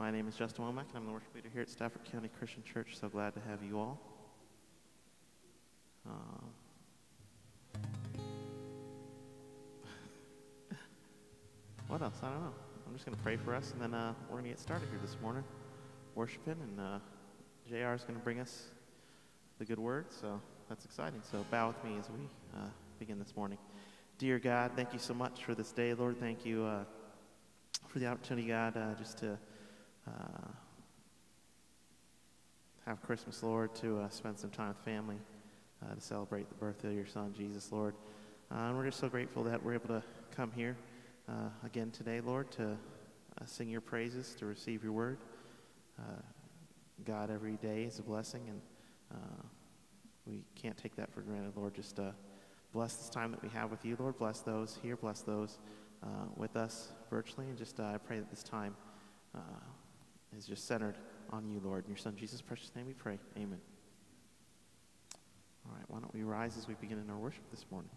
My name is Justin Womack, and I'm the worship leader here at Stafford County Christian Church. So glad to have you all. Um, what else? I don't know. I'm just going to pray for us, and then uh, we're going to get started here this morning, worshiping, and uh, JR is going to bring us the good word. So that's exciting. So bow with me as we uh, begin this morning. Dear God, thank you so much for this day, Lord. Thank you uh, for the opportunity, God, uh, just to uh, have Christmas, Lord, to uh, spend some time with family, uh, to celebrate the birthday of your son, Jesus, Lord. Uh, and we're just so grateful that we're able to come here again today, Lord, to sing your praises, to receive your word. God, every day is a blessing, and we can't take that for granted, Lord. Just uh, bless this time that we have with you, Lord. Bless those here, bless those uh, with us virtually, and just uh, I pray that this time is just centered on you, Lord. In your Son, Jesus' precious name we pray. Amen. All right, why don't we rise as we begin in our worship this morning?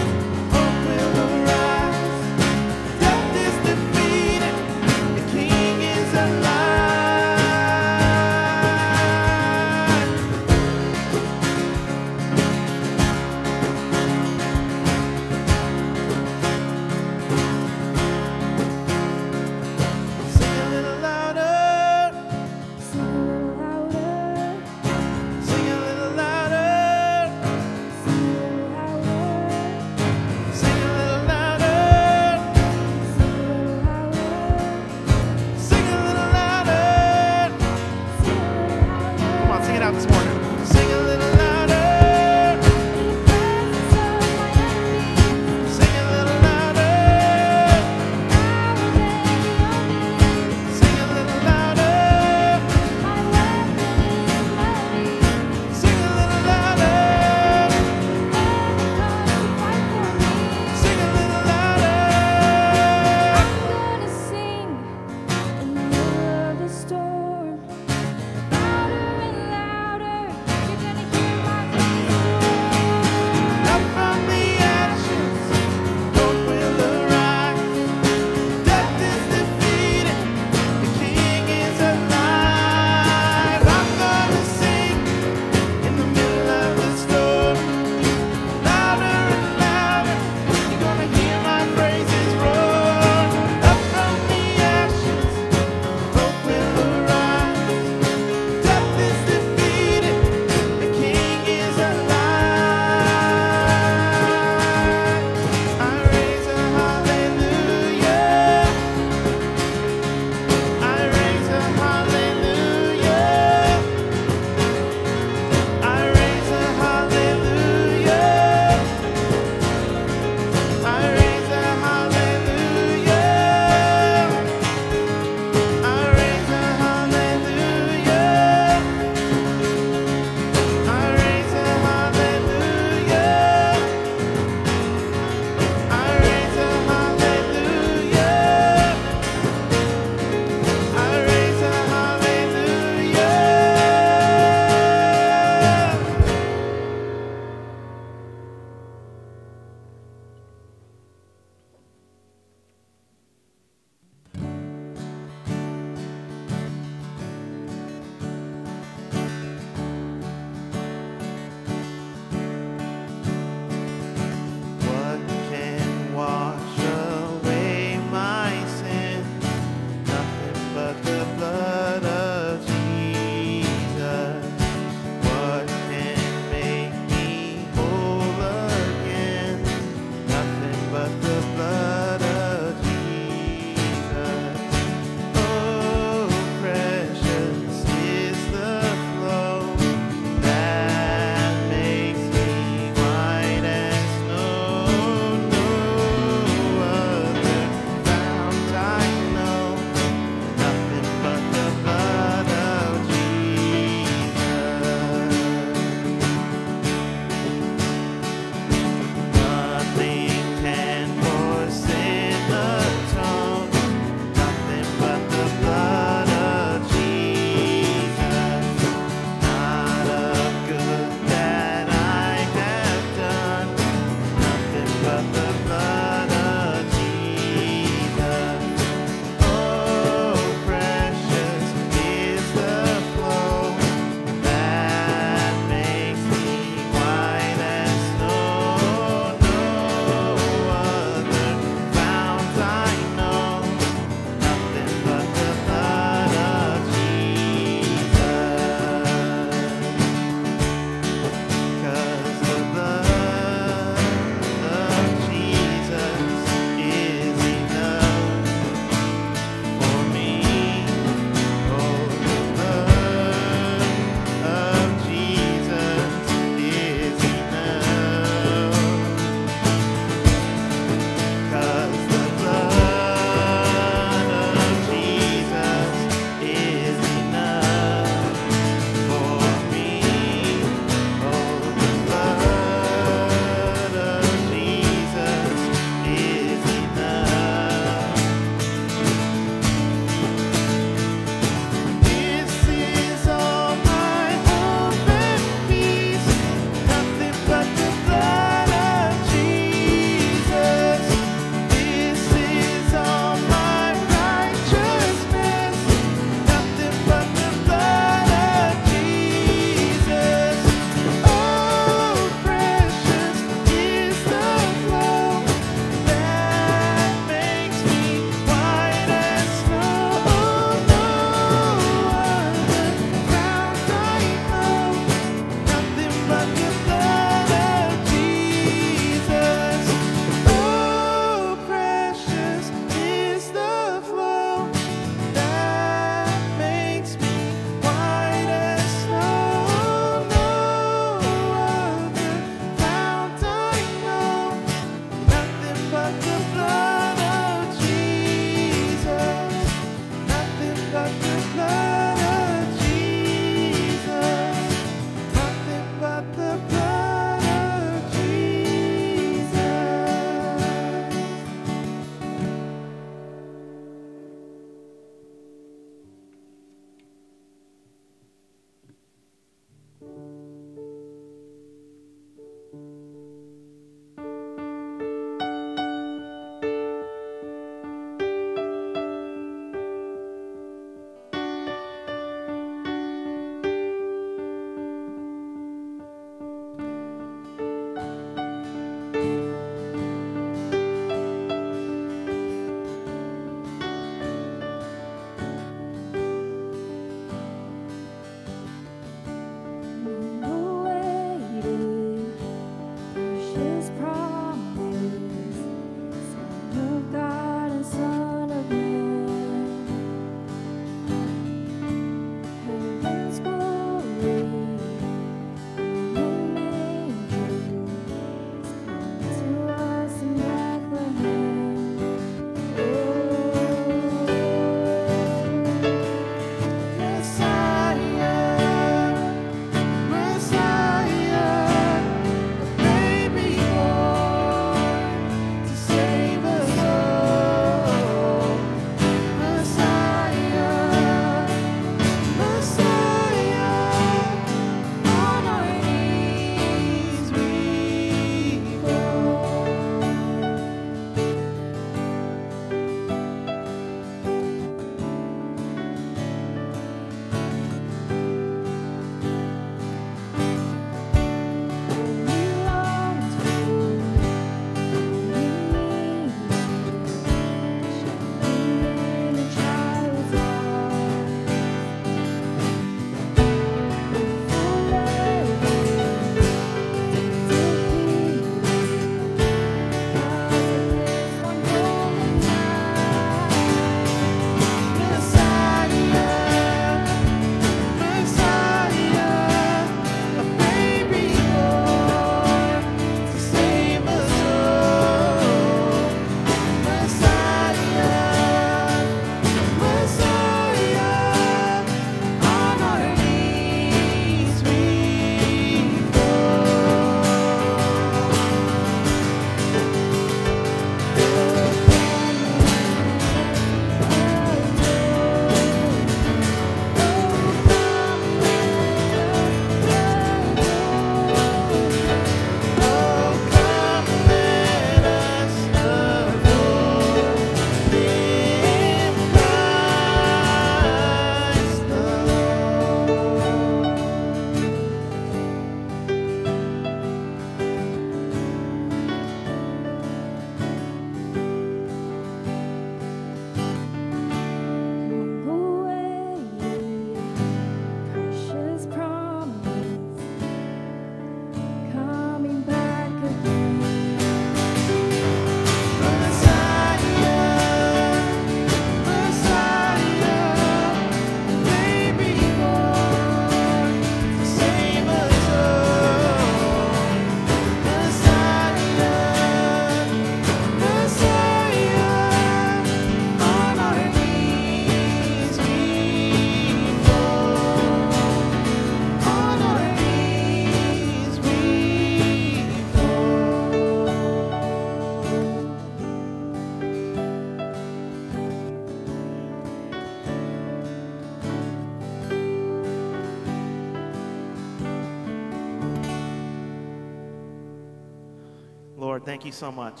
Thank you so much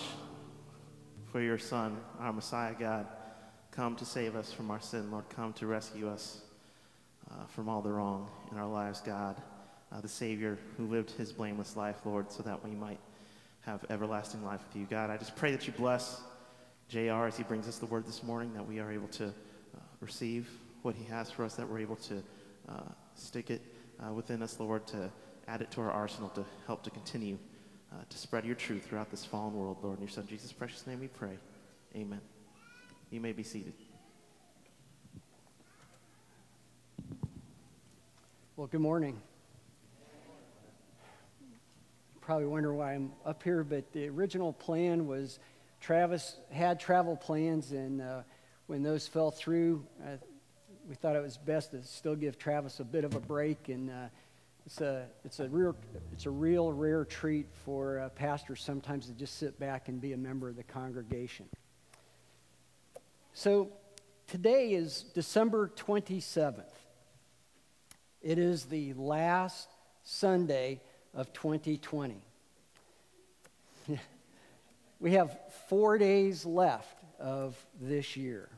for your Son, our Messiah God, come to save us from our sin. Lord, come to rescue us uh, from all the wrong in our lives, God. Uh, the Savior who lived his blameless life, Lord, so that we might have everlasting life with you. God, I just pray that you bless JR as he brings us the word this morning, that we are able to uh, receive what he has for us, that we're able to uh, stick it uh, within us, Lord, to add it to our arsenal to help to continue uh, to spread your truth throughout this fallen world, Lord. In your Son, Jesus' precious name we pray. Amen. You may be seated. Well, good morning. Probably wonder why I'm up here, but the original plan was Travis had travel plans, and uh, when those fell through, uh, we thought it was best to still give Travis a bit of a break. And uh, it's a it's a real it's a real rare treat for uh, pastors sometimes to just sit back and be a member of the congregation. So today is December 27th. It is the last Sunday of 2020. we have four days left of this year.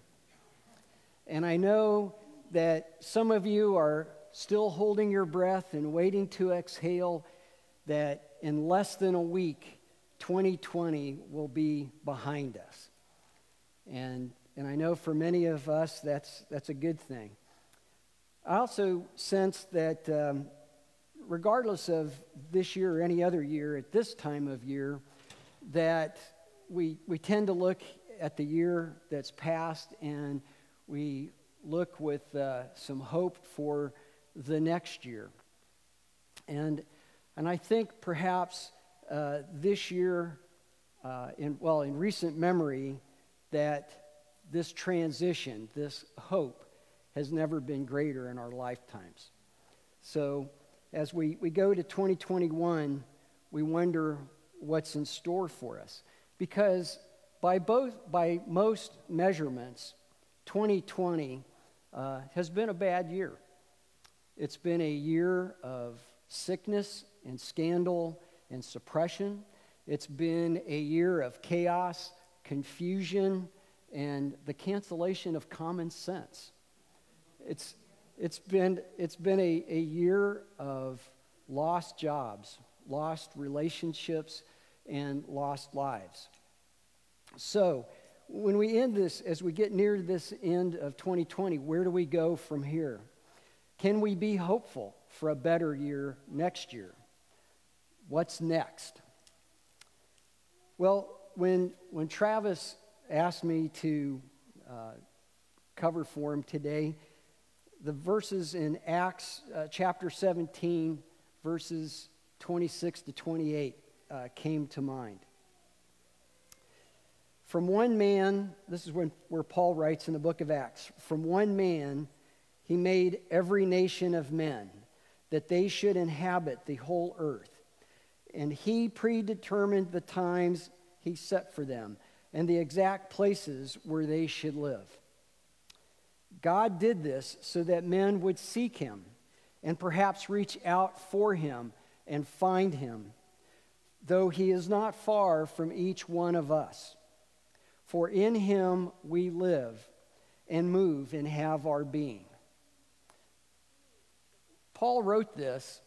And I know that some of you are still holding your breath and waiting to exhale, that in less than a week, 2020 will be behind us. And, and I know for many of us, that's, that's a good thing. I also sense that um, regardless of this year or any other year at this time of year, that we, we tend to look at the year that's passed and we look with uh, some hope for the next year. And, and I think perhaps uh, this year, uh, in, well, in recent memory, that this transition, this hope, has never been greater in our lifetimes. So as we, we go to 2021, we wonder what's in store for us. Because by, both, by most measurements, 2020 uh, has been a bad year. It's been a year of sickness and scandal and suppression. It's been a year of chaos, confusion, and the cancellation of common sense. It's, it's been, it's been a, a year of lost jobs, lost relationships, and lost lives. So, when we end this, as we get near this end of 2020, where do we go from here? Can we be hopeful for a better year next year? What's next? Well, when, when Travis asked me to uh, cover for him today, the verses in Acts uh, chapter 17, verses 26 to 28, uh, came to mind. From one man, this is when, where Paul writes in the book of Acts, from one man he made every nation of men, that they should inhabit the whole earth. And he predetermined the times he set for them and the exact places where they should live. God did this so that men would seek him and perhaps reach out for him and find him, though he is not far from each one of us. For in him we live and move and have our being. Paul wrote this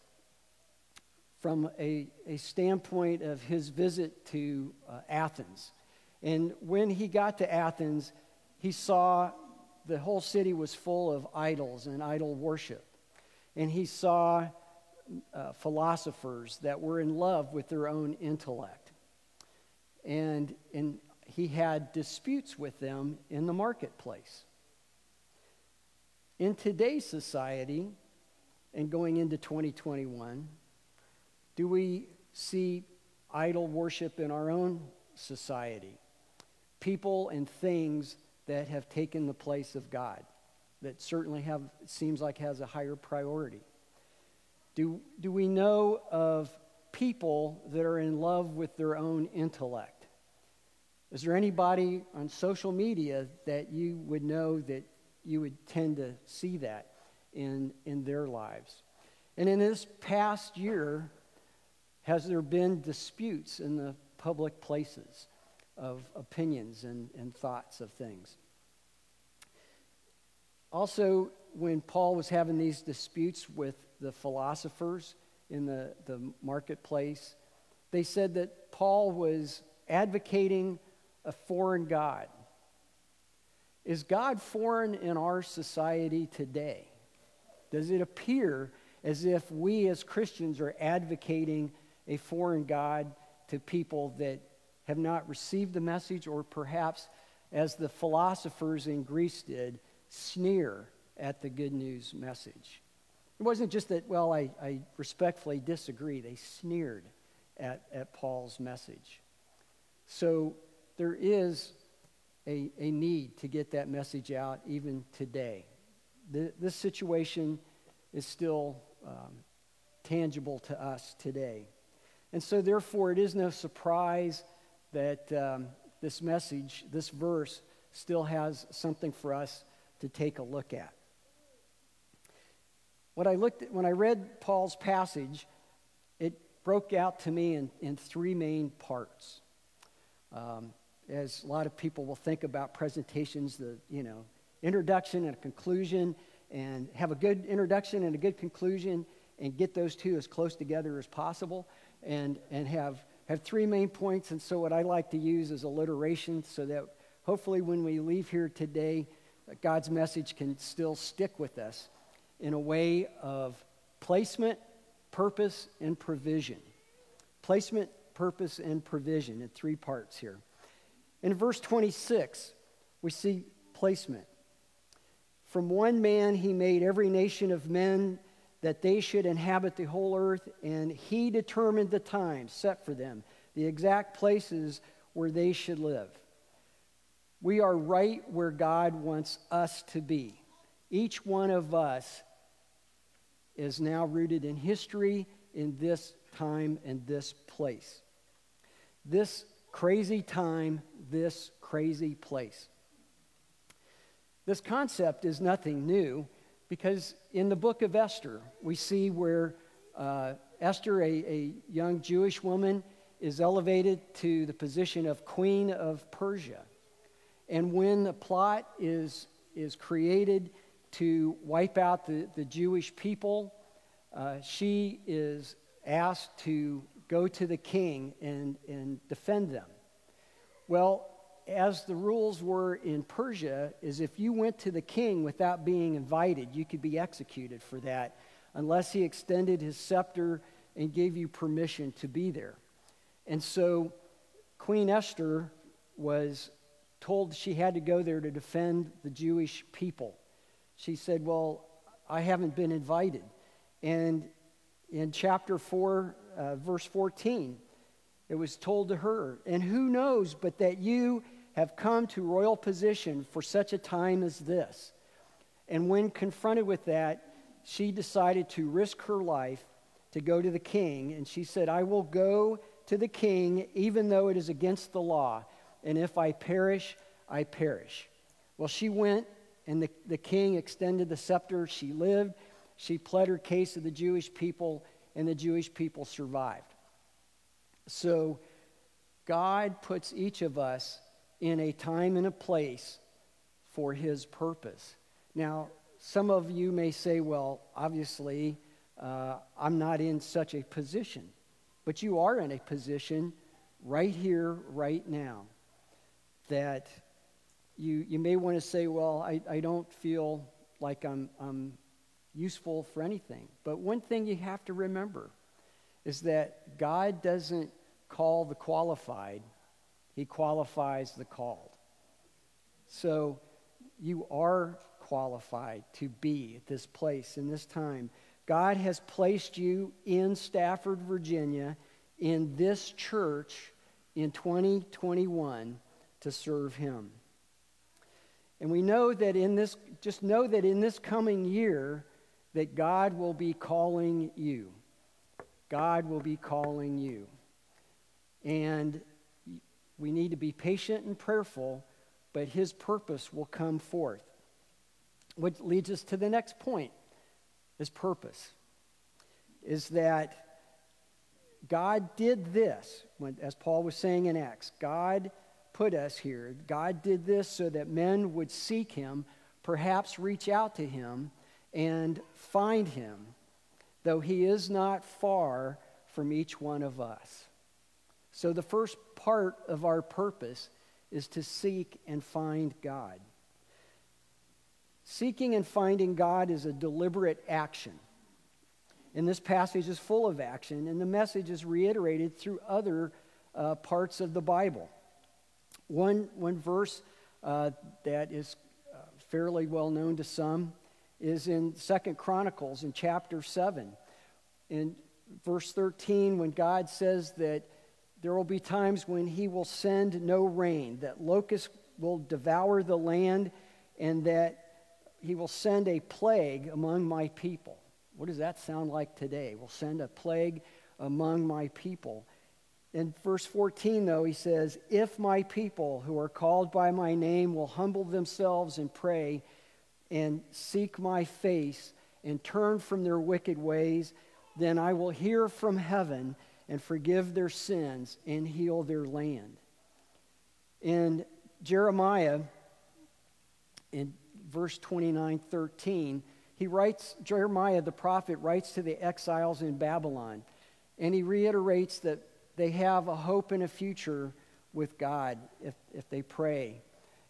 from a, a standpoint of his visit to uh, Athens. And when he got to Athens, he saw the whole city was full of idols and idol worship. And he saw uh, philosophers that were in love with their own intellect. And, and he had disputes with them in the marketplace. In today's society, and going into 2021, do we see idol worship in our own society? People and things that have taken the place of God, that certainly have, seems like has a higher priority. Do, do we know of people that are in love with their own intellect? Is there anybody on social media that you would know that you would tend to see that in, in their lives? And in this past year, has there been disputes in the public places of opinions and, and thoughts of things. Also, when Paul was having these disputes with the philosophers in the, the marketplace, they said that Paul was advocating a foreign God. Is God foreign in our society today? Does it appear as if we as Christians are advocating a foreign God to people that have not received the message, or perhaps, as the philosophers in Greece did, sneer at the good news message? It wasn't just that, well, I, I respectfully disagree. They sneered at, at Paul's message. So there is a, a need to get that message out even today. This situation is still um, tangible to us today. And so, therefore, it is no surprise that um, this message, this verse, still has something for us to take a look at. What I looked at, when I read Paul's passage, it broke out to me in, in three main parts. Um, as a lot of people will think about presentations, the you know introduction and a conclusion, and have a good introduction and a good conclusion, and get those two as close together as possible, and and have have three main points. And so what I like to use is alliteration, so that hopefully when we leave here today, uh, God's message can still stick with us in a way of placement, purpose, and provision. Placement, purpose, and provision in three parts here. In verse 26, we see placement. From one man he made every nation of men that they should inhabit the whole earth, and he determined the times set for them, the exact places where they should live. We are right where God wants us to be. Each one of us is now rooted in history in this time and this place. This crazy time, this crazy place. This concept is nothing new because in the book of Esther, we see where uh, Esther, a, a young Jewish woman, is elevated to the position of queen of Persia. And when the plot is, is created to wipe out the, the Jewish people, uh, she is asked to go to the king and, and defend them. Well, as the rules were in Persia, is if you went to the king without being invited, you could be executed for that unless he extended his scepter and gave you permission to be there. And so Queen Esther was told she had to go there to defend the Jewish people. She said, Well, I haven't been invited. And in chapter 4, uh, verse 14, it was told to her, And who knows but that you have come to royal position for such a time as this? And when confronted with that, she decided to risk her life to go to the king. And she said, I will go to the king even though it is against the law. And if I perish, I perish. Well, she went, and the, the king extended the scepter. She lived. She pled her case to the Jewish people, and the Jewish people survived. So, God puts each of us in a time and a place for his purpose. Now, some of you may say, well, obviously, uh, I'm not in such a position. But you are in a position right here, right now, that you, you may want to say, well, I, I don't feel like I'm, I'm useful for anything. But one thing you have to remember is that God doesn't call the qualified, He qualifies the called. So you are qualified to be at this place in this time. God has placed you in Stafford, Virginia, in this church in 2021 to serve Him. And we know that in this, just know that in this coming year, that God will be calling you. God will be calling you. And we need to be patient and prayerful, but His purpose will come forth. Which leads us to the next point is purpose. Is that God did this, when, as Paul was saying in Acts. God put us here. God did this so that men would seek him, perhaps reach out to him, and find him, though he is not far from each one of us. So, the first part of our purpose is to seek and find God. Seeking and finding God is a deliberate action. And this passage is full of action, and the message is reiterated through other uh, parts of the Bible. One, one verse uh, that is uh, fairly well known to some is in Second Chronicles in chapter 7. In verse 13, when God says that there will be times when he will send no rain, that locusts will devour the land, and that he will send a plague among my people. What does that sound like today? We'll send a plague among my people. In verse 14, though, he says, If my people who are called by my name will humble themselves and pray and seek my face and turn from their wicked ways, then I will hear from heaven and forgive their sins and heal their land. In Jeremiah, in verse 29 13, he writes, Jeremiah the prophet writes to the exiles in Babylon, and he reiterates that they have a hope and a future with God if, if they pray.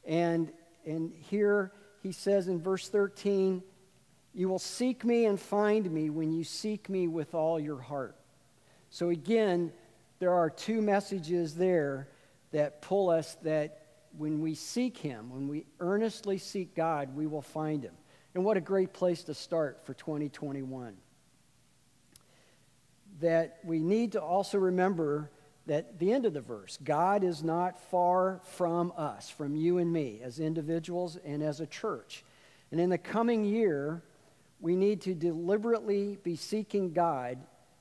And, and here he says in verse 13, You will seek me and find me when you seek me with all your heart. So again, there are two messages there that pull us that when we seek Him, when we earnestly seek God, we will find Him. And what a great place to start for 2021. That we need to also remember that the end of the verse God is not far from us, from you and me, as individuals and as a church. And in the coming year, we need to deliberately be seeking God,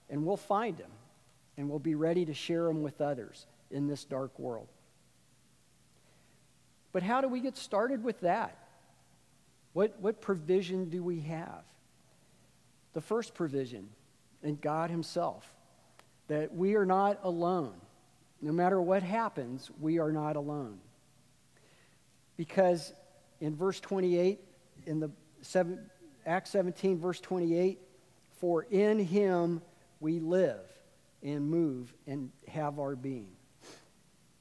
and we'll find Him, and we'll be ready to share them with others in this dark world. But how do we get started with that? What, what provision do we have? The first provision in God Himself that we are not alone. No matter what happens, we are not alone. Because in verse 28, in the seven, Acts 17, verse 28, for in him we live and move and have our being.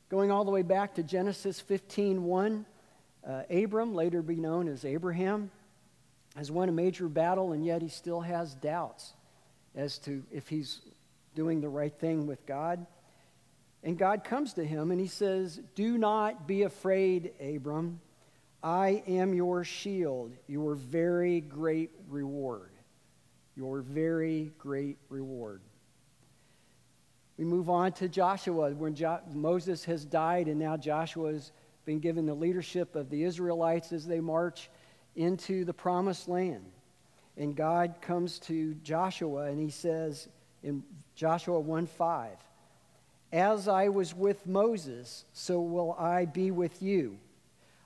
Going all the way back to Genesis 15 1, uh, Abram, later be known as Abraham, has won a major battle, and yet he still has doubts as to if he's doing the right thing with God. And God comes to him and he says, Do not be afraid, Abram. I am your shield, your very great reward. Your very great reward. We move on to Joshua, when jo- Moses has died, and now Joshua has been given the leadership of the Israelites as they march into the promised land. And God comes to Joshua and he says in Joshua 1 5, As I was with Moses, so will I be with you.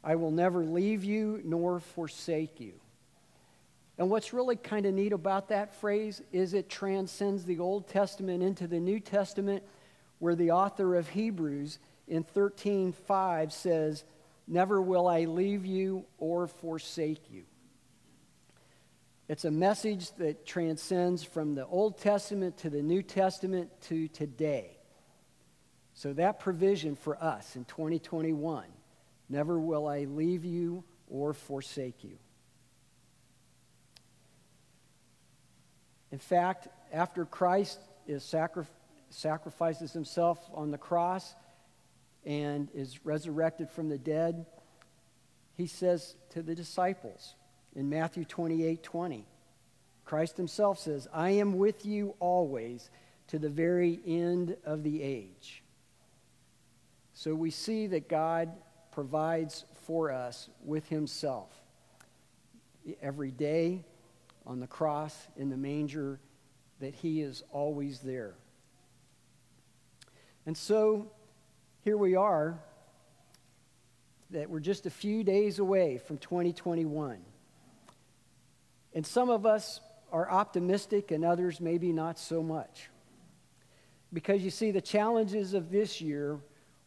I will never leave you nor forsake you. And what's really kind of neat about that phrase is it transcends the Old Testament into the New Testament, where the author of Hebrews in 13:5 says, "Never will I leave you or forsake you." It's a message that transcends from the Old Testament to the New Testament to today. So that provision for us in 2021, never will I leave you or forsake you. In fact, after Christ is sacri- sacrifices himself on the cross and is resurrected from the dead, he says to the disciples in Matthew 28 20, Christ himself says, I am with you always to the very end of the age. So we see that God provides for us with himself every day on the cross, in the manger, that He is always there. And so here we are, that we're just a few days away from 2021. And some of us are optimistic, and others maybe not so much. Because you see, the challenges of this year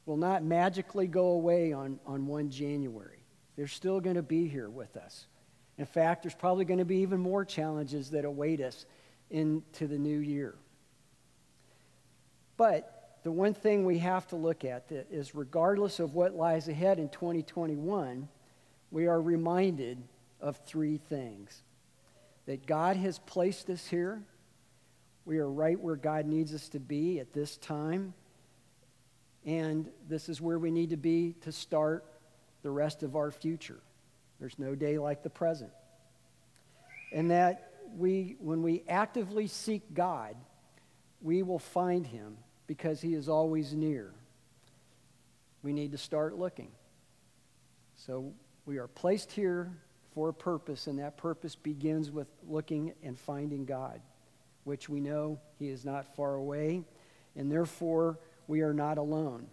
will not magically go away on, on 1 January. They're still going to be here with us. In fact, there's probably going to be even more challenges that await us into the new year. But the one thing we have to look at is regardless of what lies ahead in 2021, we are reminded of three things that God has placed us here. We are right where God needs us to be at this time. And this is where we need to be to start the rest of our future. There's no day like the present. And that we, when we actively seek God, we will find him because he is always near. We need to start looking. So we are placed here for a purpose, and that purpose begins with looking and finding God, which we know he is not far away, and therefore we are not alone.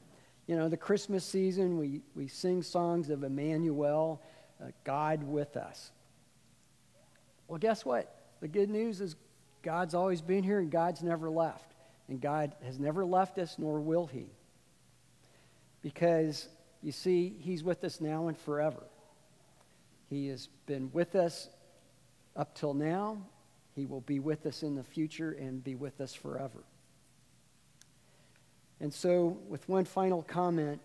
You know, the Christmas season, we, we sing songs of Emmanuel, Uh, God with us. Well, guess what? The good news is God's always been here and God's never left. And God has never left us, nor will He. Because, you see, He's with us now and forever. He has been with us up till now. He will be with us in the future and be with us forever. And so, with one final comment,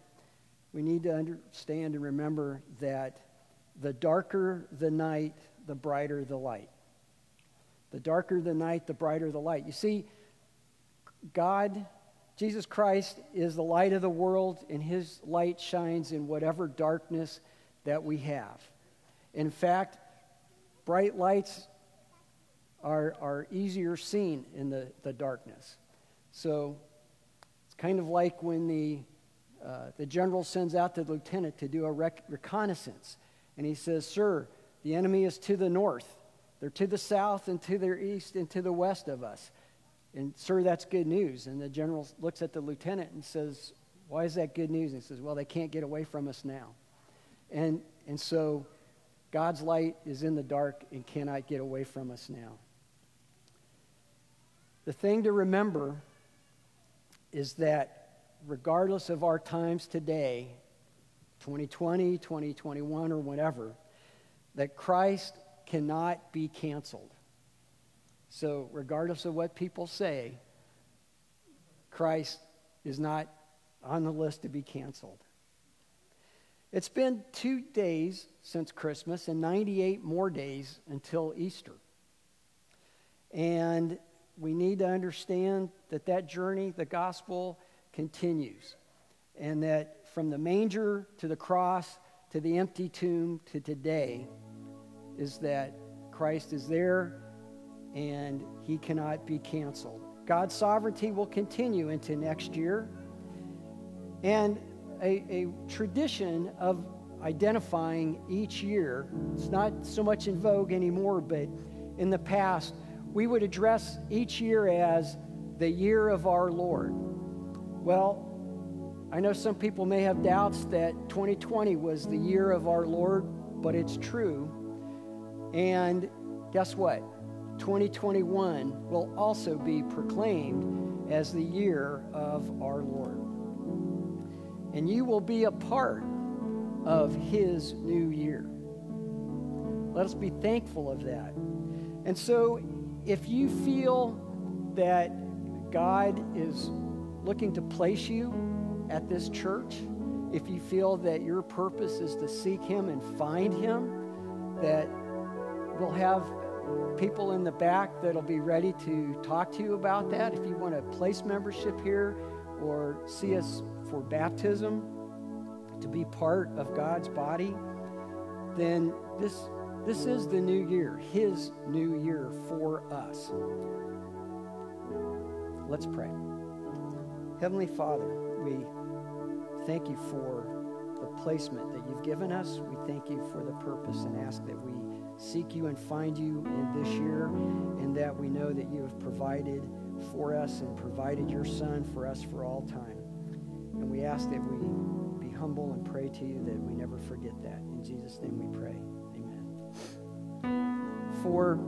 we need to understand and remember that the darker the night, the brighter the light. The darker the night, the brighter the light. You see, God, Jesus Christ, is the light of the world, and his light shines in whatever darkness that we have. In fact, bright lights are, are easier seen in the, the darkness. So it's kind of like when the, uh, the general sends out the lieutenant to do a rec- reconnaissance, and he says, Sir, the enemy is to the north. They're to the south and to the east and to the west of us. And, sir, that's good news. And the general looks at the lieutenant and says, Why is that good news? And he says, Well, they can't get away from us now. And, and so God's light is in the dark and cannot get away from us now. The thing to remember is that regardless of our times today, 2020, 2021, or whatever, that Christ cannot be canceled. So, regardless of what people say, Christ is not on the list to be canceled. It's been two days since Christmas and 98 more days until Easter. And we need to understand that that journey, the gospel, continues. And that from the manger to the cross to the empty tomb to today, is that Christ is there and he cannot be canceled. God's sovereignty will continue into next year. And a, a tradition of identifying each year, it's not so much in vogue anymore, but in the past, we would address each year as the year of our Lord. Well, I know some people may have doubts that 2020 was the year of our Lord, but it's true. And guess what? 2021 will also be proclaimed as the year of our Lord. And you will be a part of His new year. Let us be thankful of that. And so, if you feel that God is looking to place you at this church, if you feel that your purpose is to seek Him and find Him, that we'll have people in the back that'll be ready to talk to you about that. If you want to place membership here or see us for baptism to be part of God's body, then this, this is the new year, His new year for us. Let's pray. Heavenly Father, we thank you for the placement that you've given us. We thank you for the purpose and ask that we seek you and find you in this year, and that we know that you have provided for us and provided your Son for us for all time. And we ask that we be humble and pray to you that we never forget that. In Jesus' name we pray. Amen. For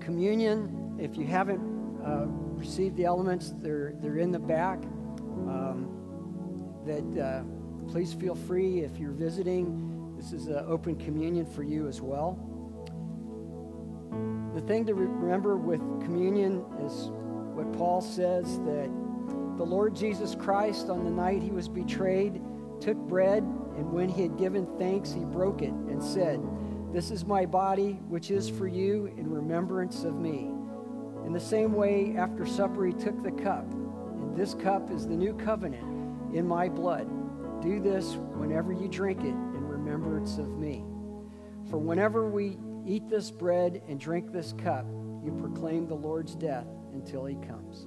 communion, if you haven't uh, receive the elements, they're, they're in the back. Um, that uh, please feel free if you're visiting. This is an open communion for you as well. The thing to remember with communion is what Paul says that the Lord Jesus Christ, on the night he was betrayed, took bread, and when he had given thanks, he broke it and said, This is my body, which is for you in remembrance of me. In the same way, after supper, he took the cup, this cup is the new covenant in my blood. Do this whenever you drink it in remembrance of me. For whenever we eat this bread and drink this cup, you proclaim the Lord's death until he comes.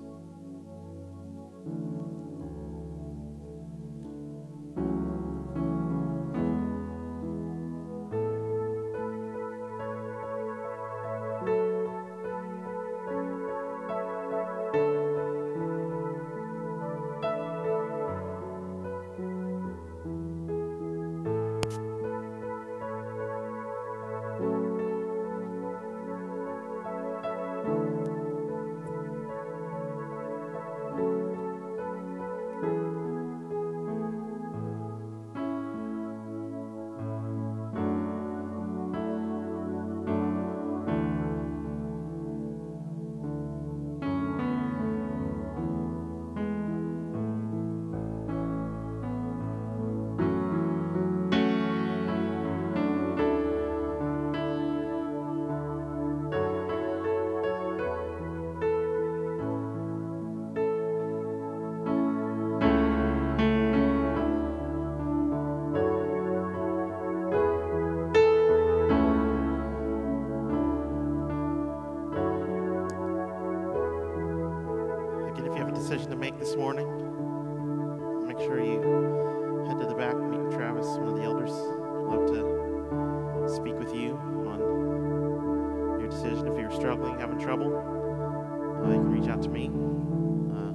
Morning, make sure you head to the back, meet Travis, one of the elders. I'd love to speak with you on your decision. If you're struggling, having trouble, uh, you can reach out to me. Uh,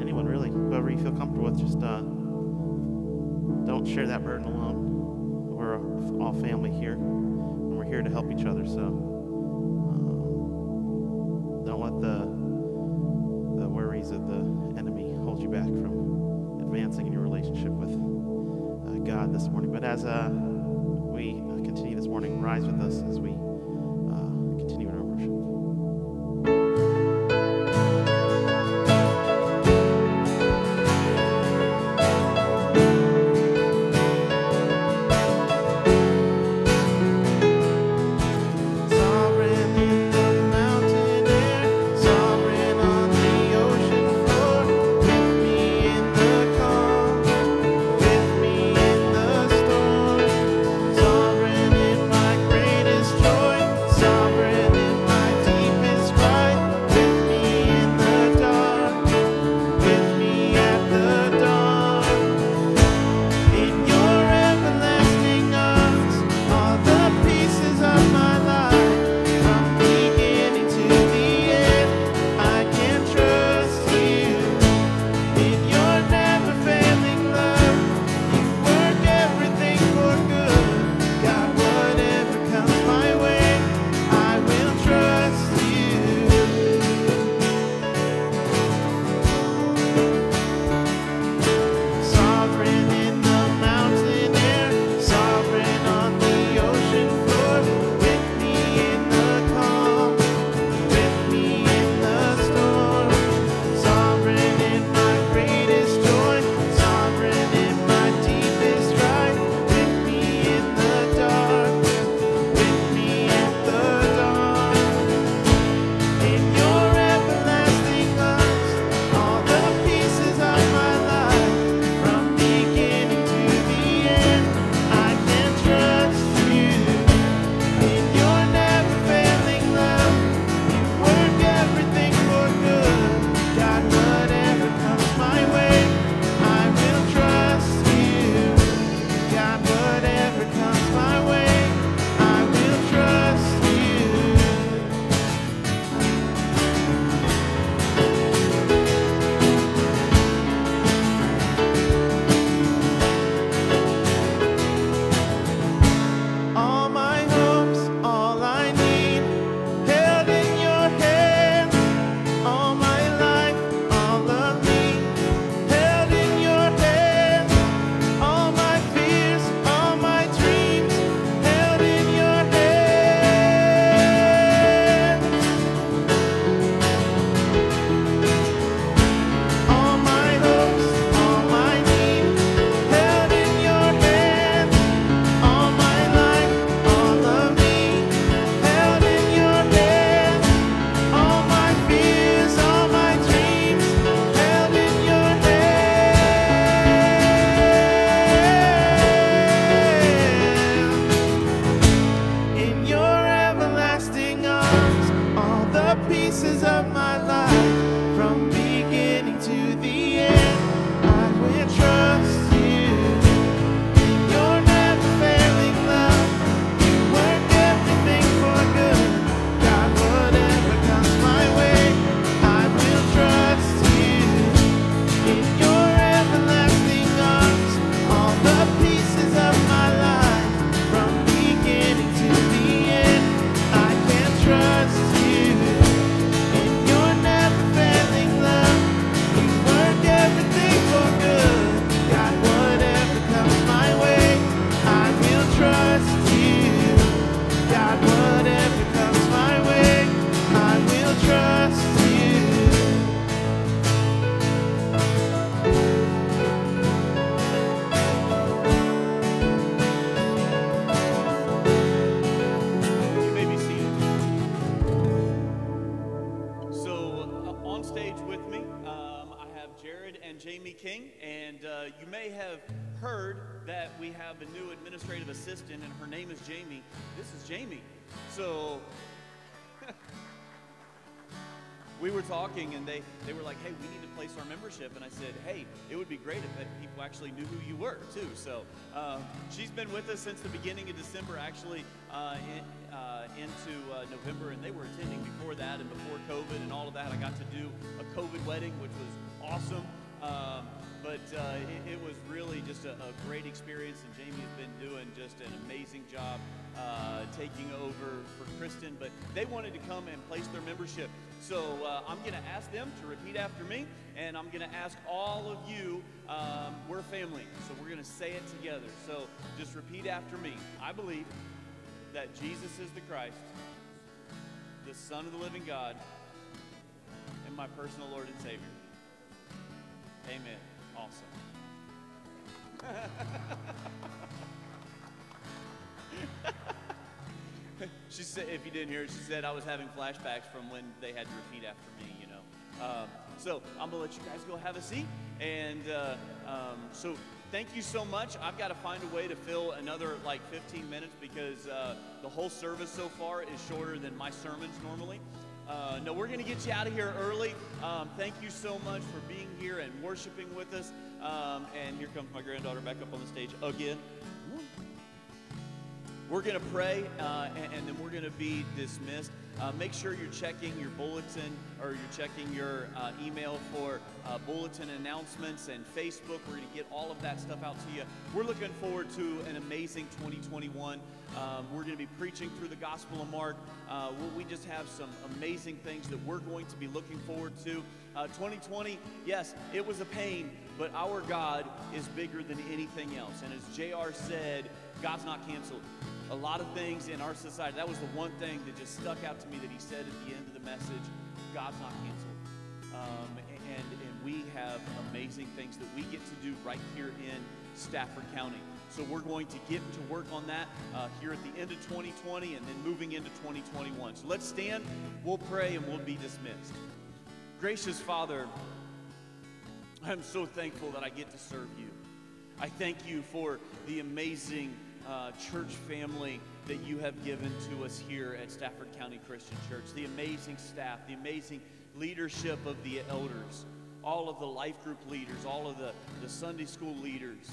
anyone really, whoever you feel comfortable with, just uh, don't share that burden alone. We're all family here, and we're here to help each other. So as uh, We were talking and they, they were like, hey, we need to place our membership. And I said, hey, it would be great if people actually knew who you were, too. So um, she's been with us since the beginning of December, actually, uh, in, uh, into uh, November. And they were attending before that and before COVID and all of that. I got to do a COVID wedding, which was awesome. Um, but uh, it, it was really just a, a great experience, and Jamie has been doing just an amazing job uh, taking over for Kristen. But they wanted to come and place their membership. So uh, I'm going to ask them to repeat after me, and I'm going to ask all of you, um, we're family, so we're going to say it together. So just repeat after me. I believe that Jesus is the Christ, the Son of the living God, and my personal Lord and Savior. Amen. Awesome. she said, if you didn't hear it, she said I was having flashbacks from when they had to repeat after me, you know. Um, so I'm to let you guys go have a seat. And uh, um, so thank you so much. I've got to find a way to fill another like 15 minutes because uh, the whole service so far is shorter than my sermons normally. Uh, no, we're going to get you out of here early. Um, thank you so much for being here and worshiping with us. Um, and here comes my granddaughter back up on the stage again. We're going to pray, uh, and, and then we're going to be dismissed. Uh, make sure you're checking your bulletin or you're checking your uh, email for uh, bulletin announcements and Facebook. We're going to get all of that stuff out to you. We're looking forward to an amazing 2021. Um, we're going to be preaching through the Gospel of Mark. Uh, we just have some amazing things that we're going to be looking forward to. Uh, 2020, yes, it was a pain, but our God is bigger than anything else. And as JR said, God's not canceled. A lot of things in our society, that was the one thing that just stuck out to me that he said at the end of the message God's not canceled. Um, and, and we have amazing things that we get to do right here in Stafford County. So we're going to get to work on that uh, here at the end of 2020 and then moving into 2021. So let's stand, we'll pray, and we'll be dismissed. Gracious Father, I'm so thankful that I get to serve you. I thank you for the amazing uh, church family that you have given to us here at Stafford County Christian Church, the amazing staff, the amazing leadership of the elders, all of the life group leaders, all of the, the Sunday school leaders.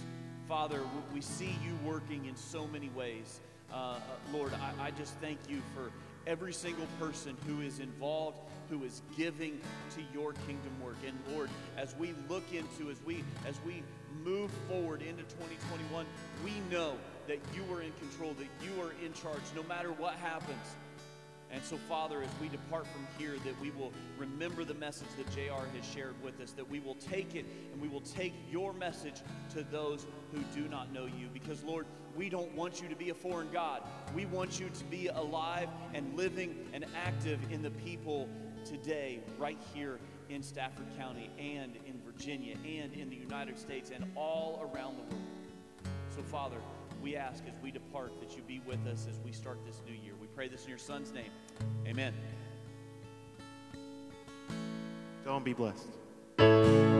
Father, we see you working in so many ways. Uh, uh, Lord, I, I just thank you for every single person who is involved, who is giving to your kingdom work. And Lord, as we look into, as we as we move forward into 2021, we know that you are in control, that you are in charge, no matter what happens. And so, Father, as we depart from here, that we will remember the message that JR has shared with us, that we will take it and we will take your message to those who do not know you. Because, Lord, we don't want you to be a foreign God. We want you to be alive and living and active in the people today, right here in Stafford County and in Virginia and in the United States and all around the world. So, Father, we ask as we depart that you be with us as we start this new year. We pray this in your Son's name. Amen. And be blessed.